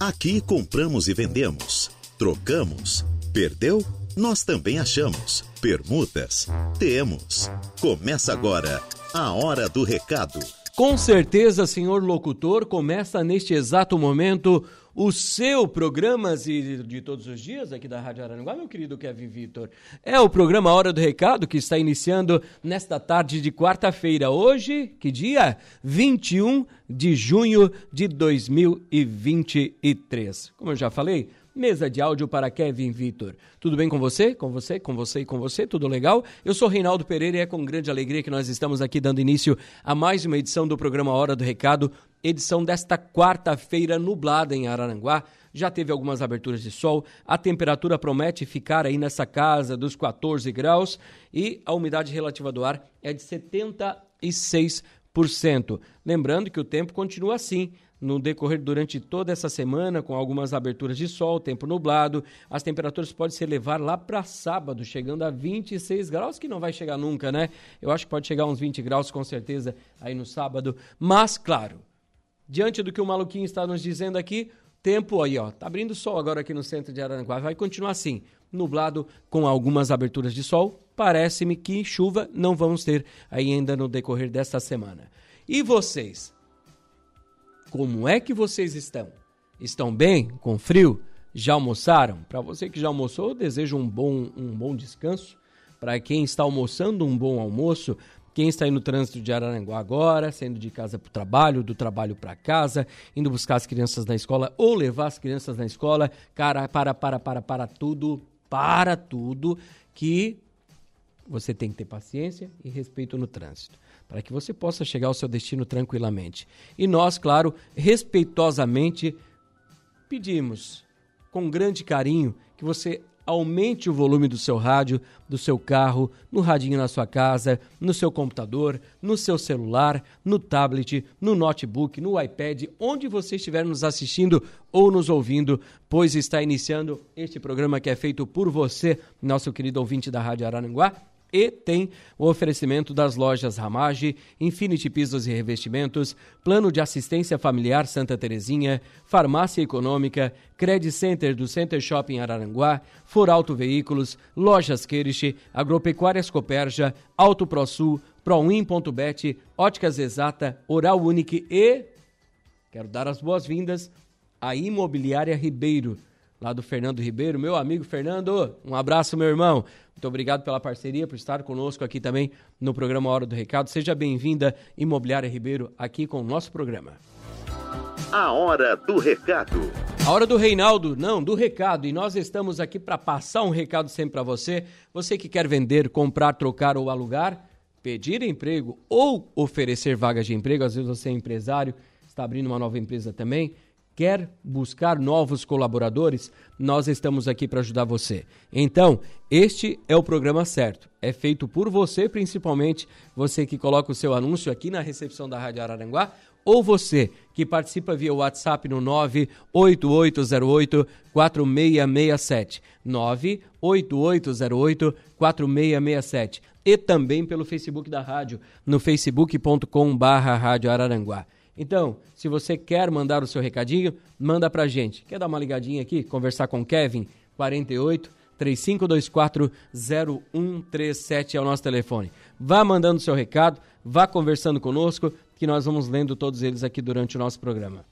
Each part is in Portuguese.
Aqui compramos e vendemos, trocamos, perdeu? Nós também achamos. Permutas? Temos. Começa agora a Hora do Recado. Com certeza, senhor locutor, começa neste exato momento o seu programa de todos os dias aqui da Rádio Araranguá, meu querido Kevin Vitor. É o programa Hora do Recado que está iniciando nesta tarde de quarta-feira. Hoje, que dia? 21 de junho de 2023. Como eu já falei, Mesa de áudio para Kevin Vitor. Tudo bem com você? Com você, com você e com você? Tudo legal? Eu sou Reinaldo Pereira e é com grande alegria que nós estamos aqui dando início a mais uma edição do programa Hora do Recado, edição desta quarta-feira nublada em Araranguá. Já teve algumas aberturas de sol, a temperatura promete ficar aí nessa casa dos 14 graus e a umidade relativa do ar é de 76%. Lembrando que o tempo continua assim no decorrer durante toda essa semana, com algumas aberturas de sol, tempo nublado. As temperaturas podem se elevar lá para sábado, chegando a 26 graus, que não vai chegar nunca, né? Eu acho que pode chegar a uns 20 graus com certeza aí no sábado. Mas, claro, diante do que o maluquinho está nos dizendo aqui, tempo aí, ó, tá abrindo sol agora aqui no centro de Araranguá, vai continuar assim, nublado com algumas aberturas de sol. Parece-me que chuva não vamos ter ainda no decorrer desta semana. E vocês? Como é que vocês estão? Estão bem? Com frio? Já almoçaram? Para você que já almoçou, desejo um bom, um bom descanso. Para quem está almoçando, um bom almoço. Quem está aí no trânsito de Araranguá agora, saindo de casa para o trabalho, do trabalho para casa, indo buscar as crianças na escola ou levar as crianças na escola, cara, para, para, para, para tudo, para tudo, que você tem que ter paciência e respeito no trânsito para que você possa chegar ao seu destino tranquilamente. E nós, claro, respeitosamente pedimos, com grande carinho, que você aumente o volume do seu rádio, do seu carro, no radinho na sua casa, no seu computador, no seu celular, no tablet, no notebook, no iPad, onde você estiver nos assistindo ou nos ouvindo, pois está iniciando este programa que é feito por você, nosso querido ouvinte da Rádio Araranguá e tem o oferecimento das lojas Ramage, Infinity Pisos e Revestimentos, Plano de Assistência Familiar Santa Terezinha, Farmácia Econômica, Credit Center do Center Shopping Araranguá, Foralto Veículos, Lojas Queriche, Agropecuárias Coperja, Auto ProSul, Proin.bet, Óticas Exata, Oral Unique e quero dar as boas-vindas à Imobiliária Ribeiro, lá do Fernando Ribeiro, meu amigo Fernando, um abraço meu irmão. Muito obrigado pela parceria, por estar conosco aqui também no programa Hora do Recado. Seja bem-vinda, Imobiliária Ribeiro, aqui com o nosso programa. A Hora do Recado. A hora do Reinaldo, não, do recado. E nós estamos aqui para passar um recado sempre para você. Você que quer vender, comprar, trocar ou alugar, pedir emprego ou oferecer vagas de emprego. Às vezes você é empresário, está abrindo uma nova empresa também quer buscar novos colaboradores, nós estamos aqui para ajudar você. Então, este é o programa certo. É feito por você, principalmente você que coloca o seu anúncio aqui na recepção da Rádio Araranguá ou você que participa via WhatsApp no 98808 4667. 98808 4667. E também pelo Facebook da rádio, no facebook.com/barra Rádio Araranguá. Então, se você quer mandar o seu recadinho, manda pra gente. Quer dar uma ligadinha aqui, conversar com o Kevin? 48 3524 0137 é o nosso telefone. Vá mandando seu recado, vá conversando conosco, que nós vamos lendo todos eles aqui durante o nosso programa.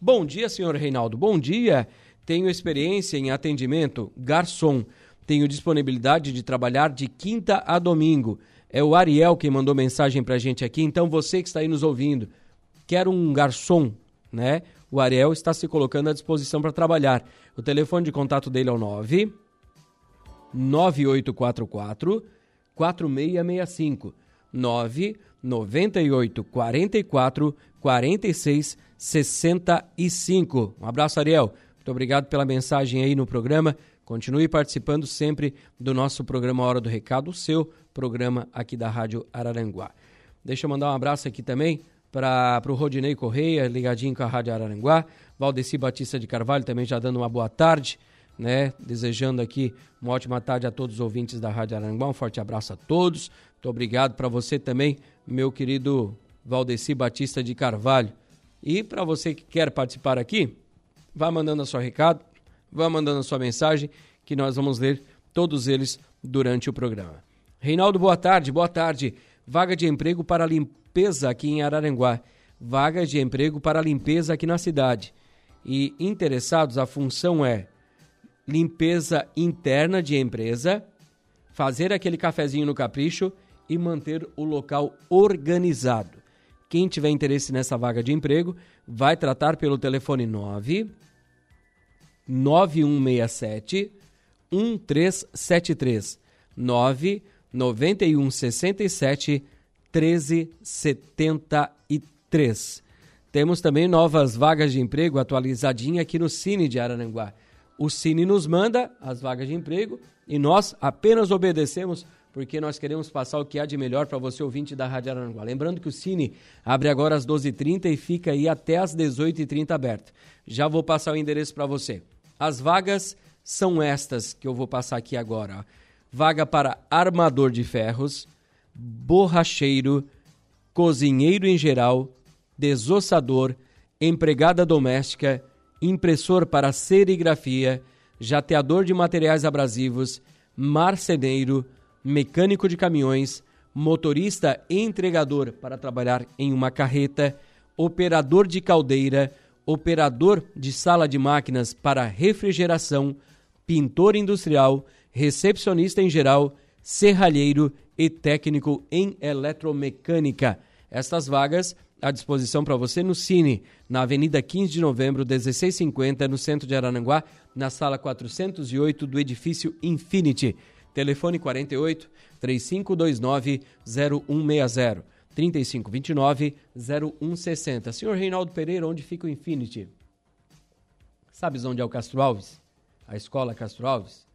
Bom dia, senhor Reinaldo. Bom dia. Tenho experiência em atendimento garçom. Tenho disponibilidade de trabalhar de quinta a domingo. É o Ariel quem mandou mensagem pra gente aqui, então você que está aí nos ouvindo, quer um garçom, né? O Ariel está se colocando à disposição para trabalhar. O telefone de contato dele é o 9 9844 4665 9 98 44 46 65. Um abraço, Ariel. Muito obrigado pela mensagem aí no programa. Continue participando sempre do nosso programa Hora do Recado, o seu programa aqui da Rádio Araranguá. Deixa eu mandar um abraço aqui também para o Rodinei Correia, ligadinho com a Rádio Araranguá. Valdeci Batista de Carvalho também já dando uma boa tarde, né? Desejando aqui uma ótima tarde a todos os ouvintes da Rádio Araranguá. Um forte abraço a todos. Muito obrigado para você também, meu querido Valdeci Batista de Carvalho. E para você que quer participar aqui, vá mandando a sua recado, vá mandando a sua mensagem, que nós vamos ler todos eles durante o programa. Reinaldo, boa tarde, boa tarde. Vaga de emprego para limpeza aqui em Araranguá. Vaga de emprego para limpeza aqui na cidade. E interessados, a função é limpeza interna de empresa, fazer aquele cafezinho no capricho e manter o local organizado. Quem tiver interesse nessa vaga de emprego, vai tratar pelo telefone 9 9167 1373 9 9167 1373. Temos também novas vagas de emprego atualizadinha aqui no Cine de Araranguá. O Cine nos manda as vagas de emprego e nós apenas obedecemos porque nós queremos passar o que há de melhor para você, ouvinte da Rádio Araranguá. Lembrando que o Cine abre agora às 12h30 e fica aí até às 18h30 aberto. Já vou passar o endereço para você. As vagas são estas que eu vou passar aqui agora. Vaga para armador de ferros, borracheiro, cozinheiro em geral, desossador, empregada doméstica, impressor para serigrafia, jateador de materiais abrasivos, marceneiro, mecânico de caminhões, motorista e entregador para trabalhar em uma carreta, operador de caldeira, operador de sala de máquinas para refrigeração, pintor industrial, recepcionista em geral, serralheiro e técnico em eletromecânica. Estas vagas à disposição para você no Cine, na Avenida 15 de Novembro, 1650, no centro de Arananguá, na sala 408 do edifício Infinity. Telefone 48 3529 0160 3529 0160. Senhor Reinaldo Pereira, onde fica o Infinity? Sabes onde é o Castro Alves? A escola Castro Alves?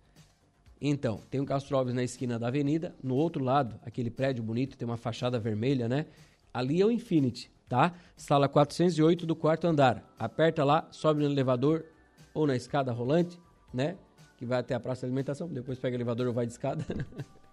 Então, tem o Castro Alves na esquina da avenida, no outro lado, aquele prédio bonito, tem uma fachada vermelha, né? Ali é o Infinity, tá? Sala 408 do quarto andar. Aperta lá, sobe no elevador ou na escada rolante, né? que vai até a praça de alimentação, depois pega o elevador ou vai de escada.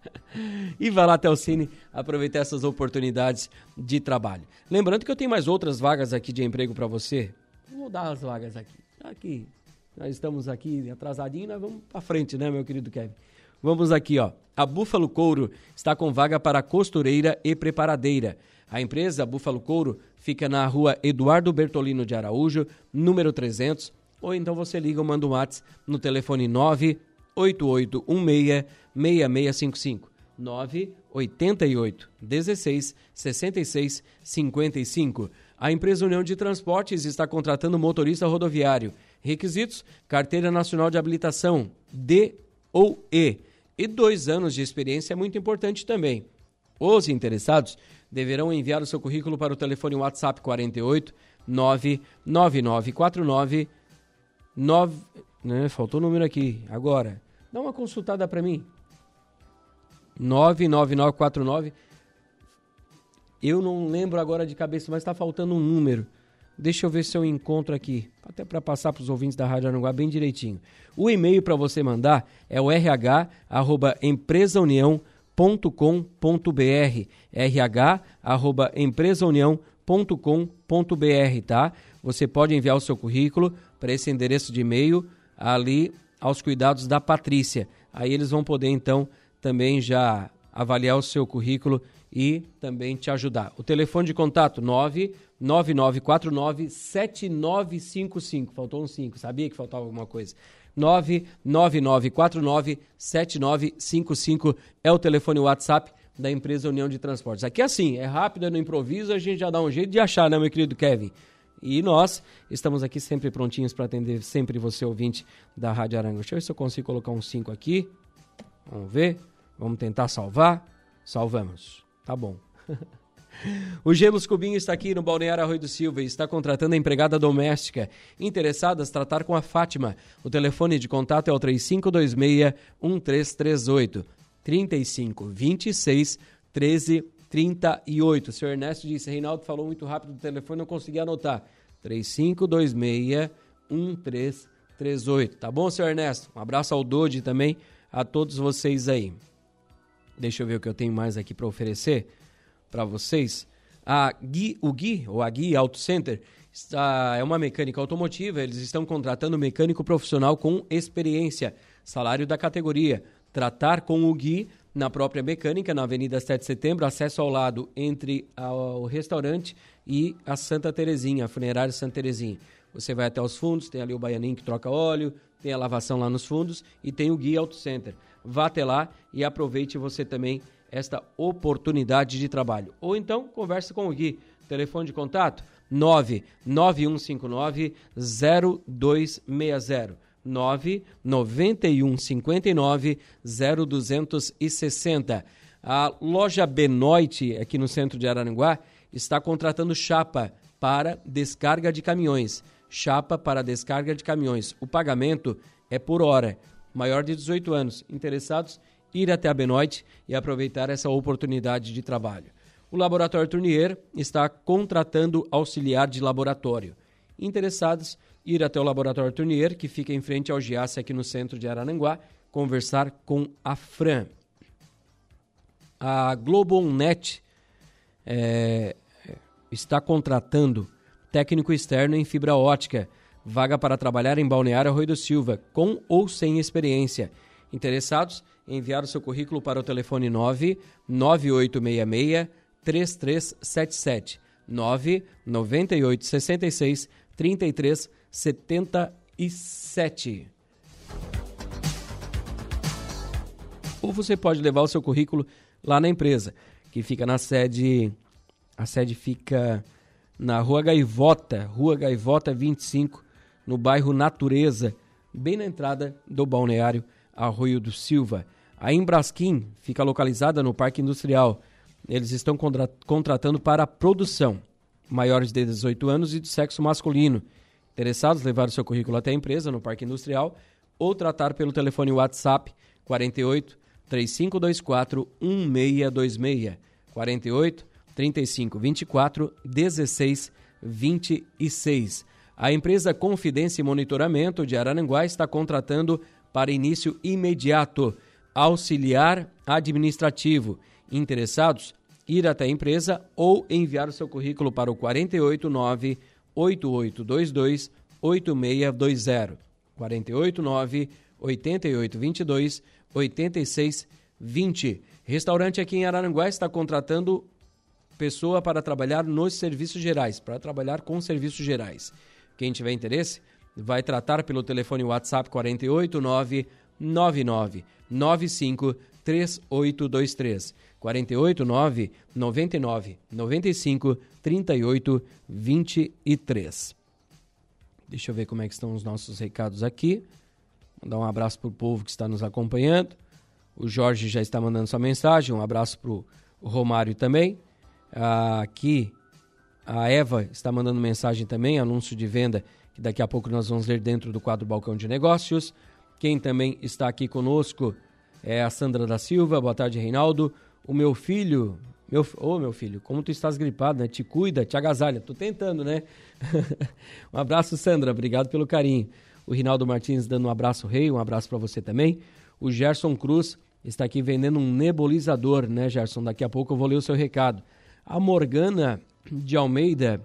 e vai lá até o Cine aproveitar essas oportunidades de trabalho. Lembrando que eu tenho mais outras vagas aqui de emprego para você. Vou dar as vagas aqui. Aqui, nós estamos aqui atrasadinho, nós vamos para frente, né, meu querido Kevin? Vamos aqui, ó. A Búfalo Couro está com vaga para costureira e preparadeira. A empresa Búfalo Couro fica na rua Eduardo Bertolino de Araújo, número 300, ou então você liga ou manda um WhatsApp no telefone 98816 6655. 988 16 66 55. A empresa União de Transportes está contratando motorista rodoviário. Requisitos: Carteira Nacional de Habilitação, D ou E. E dois anos de experiência é muito importante também. Os interessados deverão enviar o seu currículo para o telefone WhatsApp 48 99949 9. Né, faltou o número aqui. Agora, dá uma consultada para mim. 99949. Eu não lembro agora de cabeça, mas está faltando um número. Deixa eu ver se eu encontro aqui, até para passar para os ouvintes da Rádio Aranguá bem direitinho. O e-mail para você mandar é o rh@empresaunião.com.br, rh@empresaunião.com.br, tá? Você pode enviar o seu currículo para esse endereço de e-mail ali aos cuidados da Patrícia. Aí eles vão poder então também já avaliar o seu currículo e também te ajudar. O telefone de contato 99949 7955. Faltou um 5, sabia que faltava alguma coisa. 99949 7955 é o telefone WhatsApp da empresa União de Transportes. Aqui é assim, é rápido, é no improviso, a gente já dá um jeito de achar, né, meu querido Kevin? E nós estamos aqui sempre prontinhos para atender sempre você, ouvinte da Rádio Arango. Deixa eu ver se eu consigo colocar um 5 aqui. Vamos ver. Vamos tentar salvar. Salvamos. Tá bom. O Gelos Cubinho está aqui no Balneário Arroio do Silva e está contratando a empregada doméstica. Interessadas, tratar com a Fátima. O telefone de contato é o 3526-1338. 3526 1338. O senhor Ernesto disse, Reinaldo falou muito rápido do telefone, não consegui anotar. 3526-1338. Tá bom, senhor Ernesto? Um abraço ao Dodi também, a todos vocês aí. Deixa eu ver o que eu tenho mais aqui para oferecer para vocês. A Gui, o Gui, ou a Gui Auto Center, Está, é uma mecânica automotiva, eles estão contratando mecânico profissional com experiência. Salário da categoria. Tratar com o Gui na própria mecânica, na Avenida 7 de Setembro, acesso ao lado entre o restaurante e a Santa Terezinha, a funerária Santa Terezinha. Você vai até os fundos, tem ali o baianinho que troca óleo, tem a lavação lá nos fundos e tem o Gui Auto Center. Vá até lá e aproveite você também esta oportunidade de trabalho. Ou então, converse com o Gui. Telefone de contato 99159 0260. 99159 0260. A loja Benoit, aqui no centro de Araranguá, está contratando chapa para descarga de caminhões. Chapa para descarga de caminhões. O pagamento é por hora. Maior de 18 anos. Interessados? Ir até a Benoit e aproveitar essa oportunidade de trabalho. O Laboratório Tournier está contratando auxiliar de laboratório. Interessados? Ir até o Laboratório Tournier, que fica em frente ao Giasse aqui no centro de Arananguá, conversar com a Fran. A Globonet é, está contratando técnico externo em fibra ótica. Vaga para trabalhar em Balneário Arroio do Silva, com ou sem experiência. Interessados? Enviar o seu currículo para o telefone 9 9866 3377 9 9866 3377. Ou você pode levar o seu currículo lá na empresa, que fica na sede a sede fica na Rua Gaivota, Rua Gaivota 25, no bairro Natureza, bem na entrada do balneário Arroio do Silva. A Embrasquim fica localizada no Parque Industrial. Eles estão contra contratando para produção, maiores de 18 anos e de sexo masculino. Interessados, levar o seu currículo até a empresa no Parque Industrial ou tratar pelo telefone WhatsApp 48 3524 1626. 48 35 24 16 26. A empresa Confidência e Monitoramento de Araranguá está contratando para início imediato auxiliar administrativo. Interessados? Ir até a empresa ou enviar o seu currículo para o 489 8822 8620. 489 8822 8620. Restaurante aqui em Araranguá está contratando pessoa para trabalhar nos serviços gerais, para trabalhar com serviços gerais. Quem tiver interesse, vai tratar pelo telefone WhatsApp 489 99 95 3823 489 99 95 38 23. Deixa eu ver como é que estão os nossos recados aqui. Mandar um abraço para o povo que está nos acompanhando. O Jorge já está mandando sua mensagem. Um abraço para o Romário também. Aqui a Eva está mandando mensagem também, anúncio de venda que daqui a pouco nós vamos ler dentro do quadro Balcão de Negócios. Quem também está aqui conosco é a Sandra da Silva. Boa tarde, Reinaldo. O meu filho, meu, ô oh, meu filho, como tu estás gripado, né? Te cuida, te agasalha. Tô tentando, né? um abraço, Sandra. Obrigado pelo carinho. O Rinaldo Martins dando um abraço, rei. Um abraço para você também. O Gerson Cruz está aqui vendendo um nebulizador, né, Gerson? Daqui a pouco eu vou ler o seu recado. A Morgana de Almeida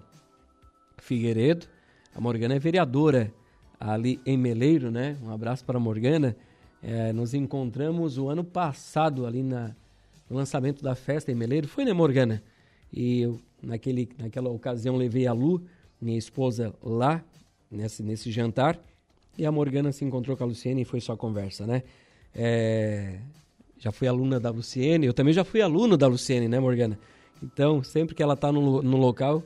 Figueiredo, a Morgana é vereadora ali em Meleiro, né? Um abraço para a Morgana. É, nos encontramos o ano passado ali na, no lançamento da festa em Meleiro. Foi, né, Morgana? E eu, naquele, naquela ocasião, levei a Lu, minha esposa, lá, nesse, nesse jantar. E a Morgana se encontrou com a Luciene e foi só conversa, né? É, já fui aluna da Luciene, eu também já fui aluno da Luciene, né, Morgana? Então, sempre que ela está no, no local,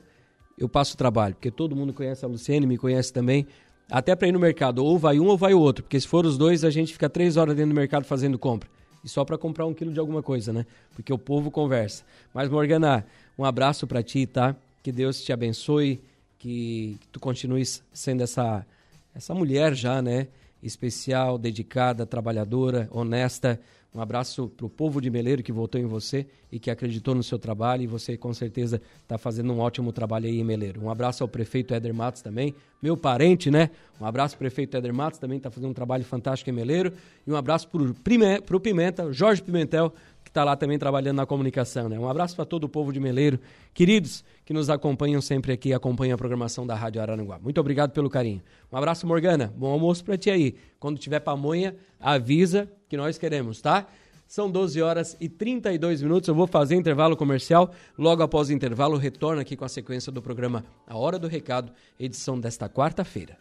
eu passo o trabalho, porque todo mundo conhece a Luciene, me conhece também. Até para ir no mercado, ou vai um ou vai o outro, porque se for os dois, a gente fica três horas dentro do mercado fazendo compra. E só para comprar um quilo de alguma coisa, né? Porque o povo conversa. Mas, Morgana, um abraço para ti, tá? Que Deus te abençoe, que, que tu continues sendo essa, essa mulher já, né? Especial, dedicada, trabalhadora, honesta, um abraço para o povo de Meleiro que votou em você e que acreditou no seu trabalho e você com certeza está fazendo um ótimo trabalho aí em Meleiro. Um abraço ao prefeito Éder Matos também, meu parente, né? Um abraço prefeito Éder Matos, também está fazendo um trabalho fantástico em Meleiro. E um abraço para o Pimenta, Jorge Pimentel, está lá também trabalhando na comunicação. Né? Um abraço para todo o povo de Meleiro, queridos que nos acompanham sempre aqui, acompanham a programação da Rádio Araranguá. Muito obrigado pelo carinho. Um abraço, Morgana. Bom almoço para ti aí. Quando tiver pamonha, avisa que nós queremos, tá? São 12 horas e 32 minutos. Eu vou fazer intervalo comercial. Logo após o intervalo, retorno aqui com a sequência do programa A Hora do Recado, edição desta quarta-feira.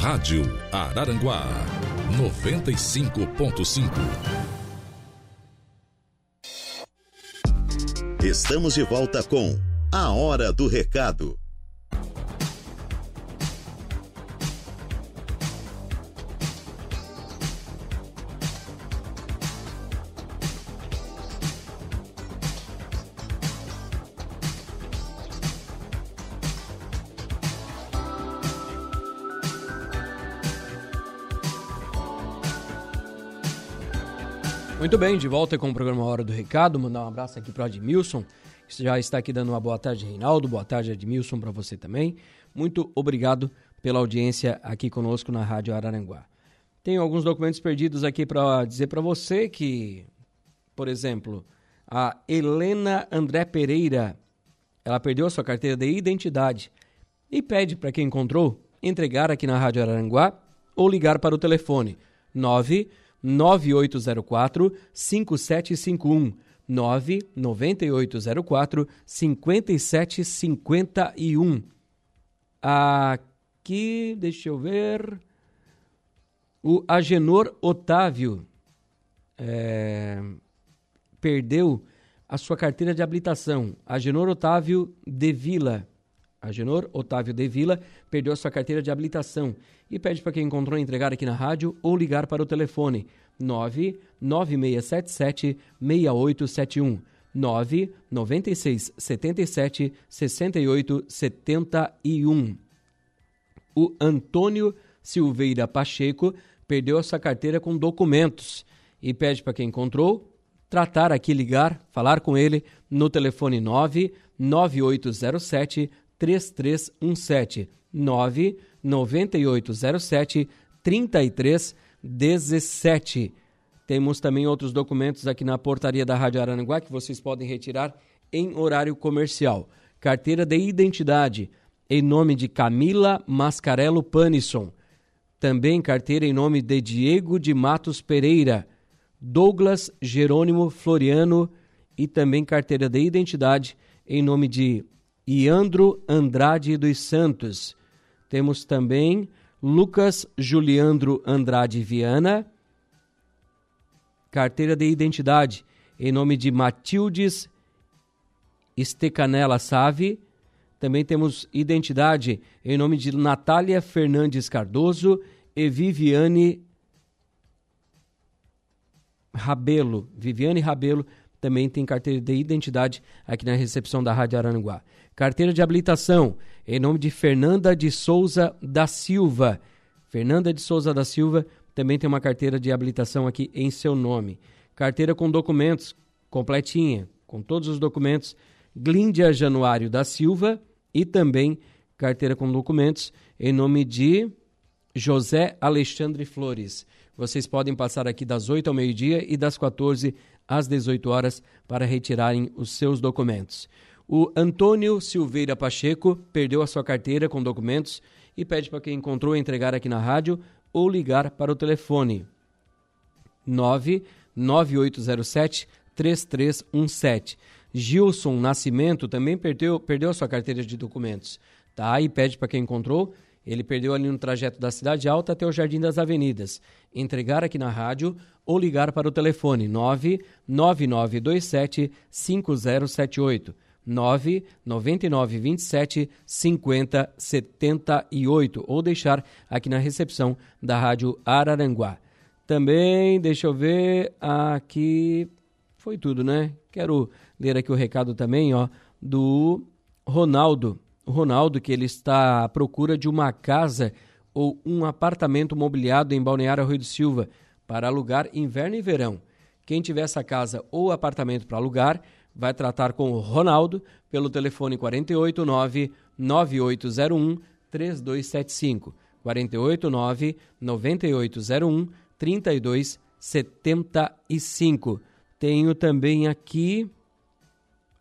Rádio Araranguá 95.5. Estamos de volta com A Hora do Recado. Bem, de volta com o programa Hora do Recado. Mandar um abraço aqui para o Admilson, que já está aqui dando uma boa tarde, Reinaldo. Boa tarde, Admilson, para você também. Muito obrigado pela audiência aqui conosco na Rádio Araranguá. Tenho alguns documentos perdidos aqui para dizer para você que, por exemplo, a Helena André Pereira, ela perdeu a sua carteira de identidade e pede para quem encontrou entregar aqui na Rádio Araranguá ou ligar para o telefone 9 9804 5751 99804 5751. Aqui, deixa eu ver. O Agenor Otávio é, perdeu a sua carteira de habilitação. Agenor Otávio de Vila. Agenor Otávio de Vila perdeu a sua carteira de habilitação e pede para quem encontrou entregar aqui na rádio ou ligar para o telefone 99677 6871 996 77 68 71. O Antônio Silveira Pacheco perdeu a sua carteira com documentos e pede para quem encontrou tratar aqui, ligar, falar com ele no telefone 99807 3317 99807 3317. Temos também outros documentos aqui na portaria da Rádio Araranguá que vocês podem retirar em horário comercial. Carteira de identidade em nome de Camila Mascarello Panisson. Também carteira em nome de Diego de Matos Pereira, Douglas Jerônimo Floriano e também carteira de identidade em nome de Iandro Andrade dos Santos. Temos também Lucas Juliandro Andrade Viana, carteira de identidade em nome de Matildes Estecanela Save. Também temos identidade em nome de Natália Fernandes Cardoso e Viviane Rabelo. Viviane Rabelo também tem carteira de identidade aqui na recepção da Rádio Aranguá. Carteira de habilitação em nome de Fernanda de Souza da Silva. Fernanda de Souza da Silva também tem uma carteira de habilitação aqui em seu nome. Carteira com documentos completinha, com todos os documentos. Glíndia Januário da Silva e também carteira com documentos em nome de José Alexandre Flores. Vocês podem passar aqui das 8 ao meio-dia e das 14 às 18 horas para retirarem os seus documentos. O Antônio Silveira Pacheco perdeu a sua carteira com documentos e pede para quem encontrou entregar aqui na rádio ou ligar para o telefone 99807 3317. Gilson Nascimento também perdeu, perdeu a sua carteira de documentos. Tá? E pede para quem encontrou ele perdeu ali no trajeto da Cidade Alta até o Jardim das Avenidas. Entregar aqui na rádio ou ligar para o telefone 99927 5078. 99927 5078 ou deixar aqui na recepção da Rádio Araranguá. Também, deixa eu ver, aqui foi tudo, né? Quero ler aqui o recado também, ó, do Ronaldo. Ronaldo que ele está à procura de uma casa ou um apartamento mobiliado em Balneário Rio do Silva para alugar inverno e verão. Quem tiver essa casa ou apartamento para alugar, vai tratar com o Ronaldo pelo telefone 489 9801 3275. 489 9801 3275. Tenho também aqui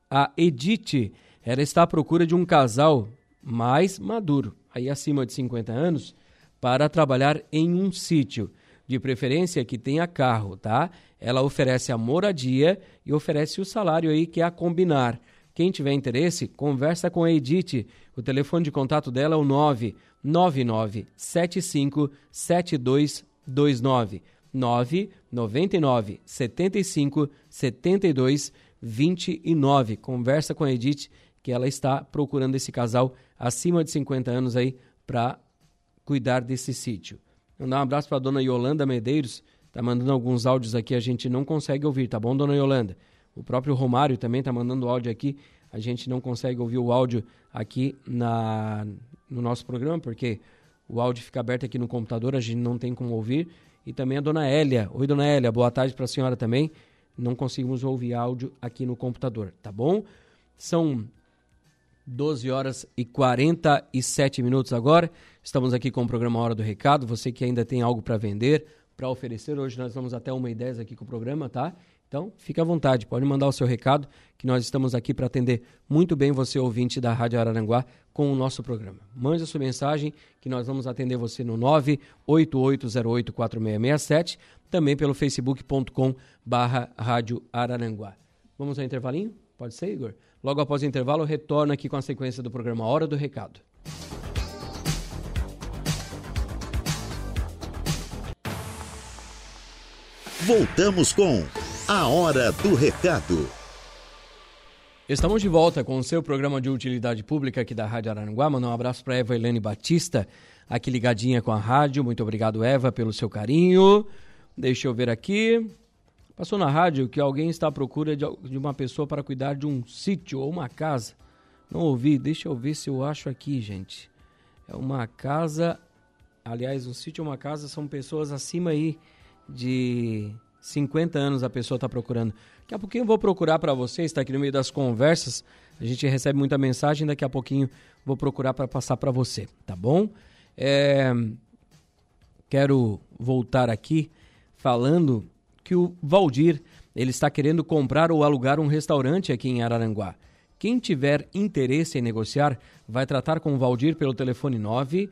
a Edith. Ela está à procura de um casal mais maduro, aí acima de 50 anos, para trabalhar em um sítio, de preferência que tenha carro, tá? Ela oferece a moradia e oferece o salário aí que é a combinar. Quem tiver interesse, conversa com a Edith. O telefone de contato dela é o 999 75 7229. 999 75 72 29. Conversa com a Edith que ela está procurando esse casal acima de 50 anos aí para cuidar desse sítio. Mandar um abraço para a dona Yolanda Medeiros, tá mandando alguns áudios aqui, a gente não consegue ouvir, tá bom, dona Yolanda? O próprio Romário também tá mandando áudio aqui, a gente não consegue ouvir o áudio aqui na, no nosso programa, porque o áudio fica aberto aqui no computador, a gente não tem como ouvir. E também a dona Hélia. Oi, dona Hélia, boa tarde para a senhora também. Não conseguimos ouvir áudio aqui no computador, tá bom? São 12 horas e 47 minutos agora. Estamos aqui com o programa Hora do Recado. Você que ainda tem algo para vender, para oferecer, hoje nós vamos até 1h10 aqui com o programa, tá? Então, fique à vontade, pode mandar o seu recado, que nós estamos aqui para atender muito bem você, ouvinte da Rádio Araranguá, com o nosso programa. Mande a sua mensagem, que nós vamos atender você no 988084667, também pelo facebook.com barra Rádio Araranguá. Vamos ao intervalinho? Pode ser, Igor? Logo após o intervalo, eu retorno aqui com a sequência do programa Hora do Recado. Voltamos com a Hora do Recado. Estamos de volta com o seu programa de utilidade pública aqui da Rádio Araranguá. Mandar um abraço para Eva Helene Batista, aqui ligadinha com a rádio. Muito obrigado, Eva, pelo seu carinho. Deixa eu ver aqui. Passou na rádio que alguém está à procura de, uma pessoa para cuidar de um sítio ou uma casa. Não ouvi, deixa eu ver se eu acho aqui, gente. É uma casa, aliás, um sítio ou uma casa são pessoas acima aí de 50 anos a pessoa está procurando. Daqui a pouquinho eu vou procurar para você, está aqui no meio das conversas. A gente recebe muita mensagem, daqui a pouquinho vou procurar para passar para você, tá bom? É... Quero voltar aqui falando que o Valdir ele está querendo comprar ou alugar um restaurante aqui em Araranguá. Quem tiver interesse em negociar, vai tratar com o Valdir pelo telefone 9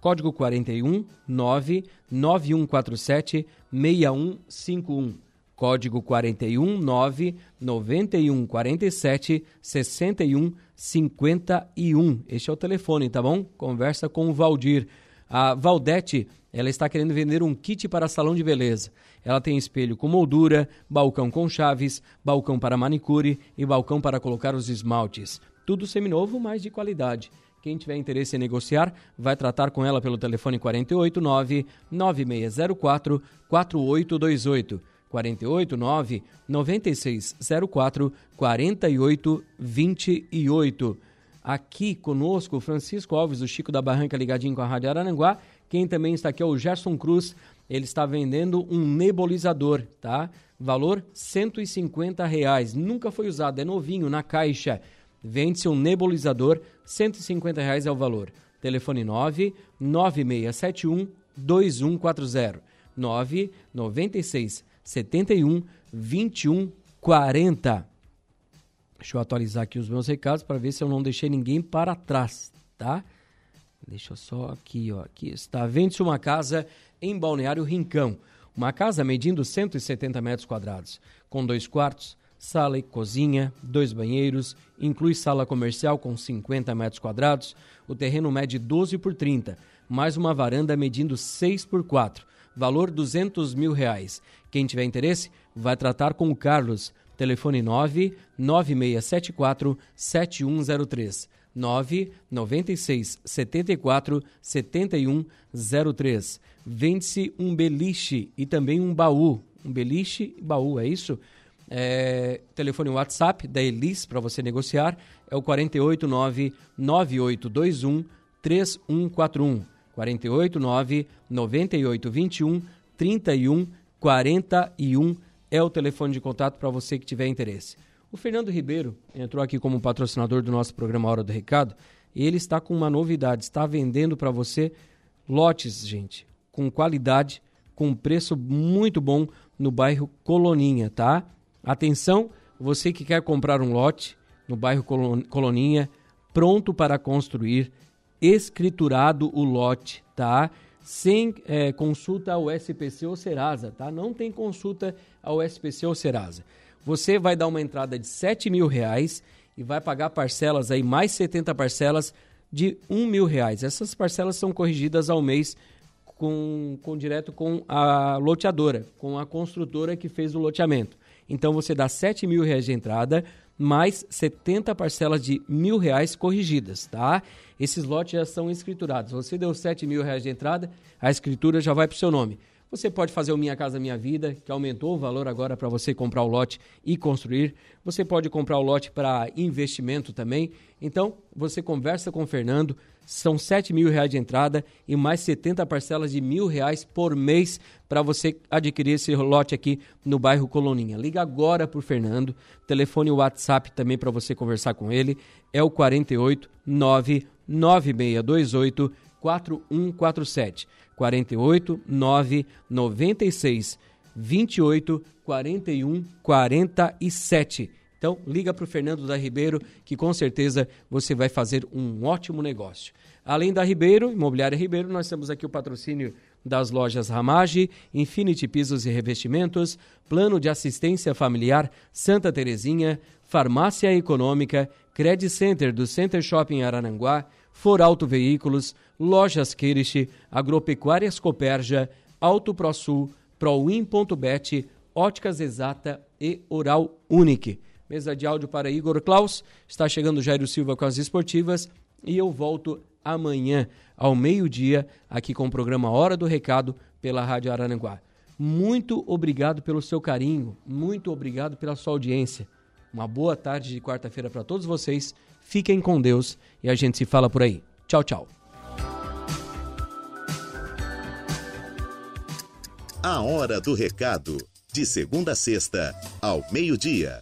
código 41 99147 6151. Código 41 99147 6151. Este é o telefone, tá bom? Conversa com o Valdir. A Valdete ela está querendo vender um kit para salão de beleza. Ela tem espelho com moldura, balcão com chaves, balcão para manicure e balcão para colocar os esmaltes. Tudo seminovo, mas de qualidade. Quem tiver interesse em negociar, vai tratar com ela pelo telefone 489 9604 4828. 489 9604 4828. Aqui conosco, Francisco Alves, o Chico da Barranca, ligadinho com a Rádio Arananguá. Quem também está aqui é o Gerson Cruz. Ele está vendendo um nebulizador, tá? Valor 150 reais. Nunca foi usado, é novinho na caixa. Vende-se um nebulizador, 150 reais é o valor. Telefone 9 9671 2140 996 71 21 40. Deixa eu atualizar aqui os meus recados para ver se eu não deixei ninguém para trás, tá? Deixa eu só aqui, ó. Aqui está. Vende-se uma casa em Balneário Rincão. Uma casa medindo 170 metros quadrados, com dois quartos, sala e cozinha, dois banheiros, inclui sala comercial com 50 metros quadrados. O terreno mede 12 por 30, mais uma varanda medindo 6 por 4. Valor 200 mil reais. Quem tiver interesse, vai tratar com o Carlos. Telefone 9 9674 7103. 9 96 74 71 03. Vende-se um beliche e também um baú. Um beliche e baú, é isso? É, telefone WhatsApp da Elis para você negociar é o 489 9821 3141. 489 9821 3141 é o telefone de contato para você que tiver interesse. O Fernando Ribeiro entrou aqui como patrocinador do nosso programa Hora do Recado ele está com uma novidade, está vendendo para você lotes, gente, com qualidade, com preço muito bom no bairro Coloninha, tá? Atenção, você que quer comprar um lote no bairro Coloninha, pronto para construir, escriturado o lote, tá? Sem é, consulta ao SPC ou Serasa, tá? Não tem consulta ao SPC ou Serasa. Você vai dar uma entrada de 7 mil reais e vai pagar parcelas aí, mais 70 parcelas de um mil reais. Essas parcelas são corrigidas ao mês com, com direto com a loteadora, com a construtora que fez o loteamento. Então você dá 7 mil reais de entrada, mais 70 parcelas de mil reais corrigidas, tá? Esses lotes já são escriturados. Você deu 7 mil reais de entrada, a escritura já vai para o seu nome. Você pode fazer o Minha Casa Minha Vida, que aumentou o valor agora para você comprar o lote e construir. Você pode comprar o lote para investimento também. Então, você conversa com o Fernando. São 7 mil reais de entrada e mais 70 parcelas de mil reais por mês para você adquirir esse lote aqui no bairro Coloninha. Liga agora para o Fernando. Telefone WhatsApp também para você conversar com ele. É o 48 99628 4147. 48 9 96 28 41 47. Então, liga para o Fernando da Ribeiro, que com certeza você vai fazer um ótimo negócio. Além da Ribeiro, Imobiliária Ribeiro, nós temos aqui o patrocínio das lojas Ramage, Infinity Pisos e Revestimentos, Plano de Assistência Familiar Santa Terezinha, Farmácia Econômica, Credit Center do Center Shopping Arananguá, Foralto Veículos, Lojas Kirish, Agropecuárias Coperja, Auto ProSul, Proin.bet, Óticas Exata e Oral Unique. Mesa de áudio para Igor Klaus. Está chegando Jairo Silva com as esportivas e eu volto amanhã ao meio-dia aqui com o programa Hora do Recado pela Rádio Arananguá. Muito obrigado pelo seu carinho, muito obrigado pela sua audiência. Uma boa tarde de quarta-feira para todos vocês. Fiquem com Deus e a gente se fala por aí. Tchau, tchau. A Hora do Recado. De segunda a sexta, ao meio-dia.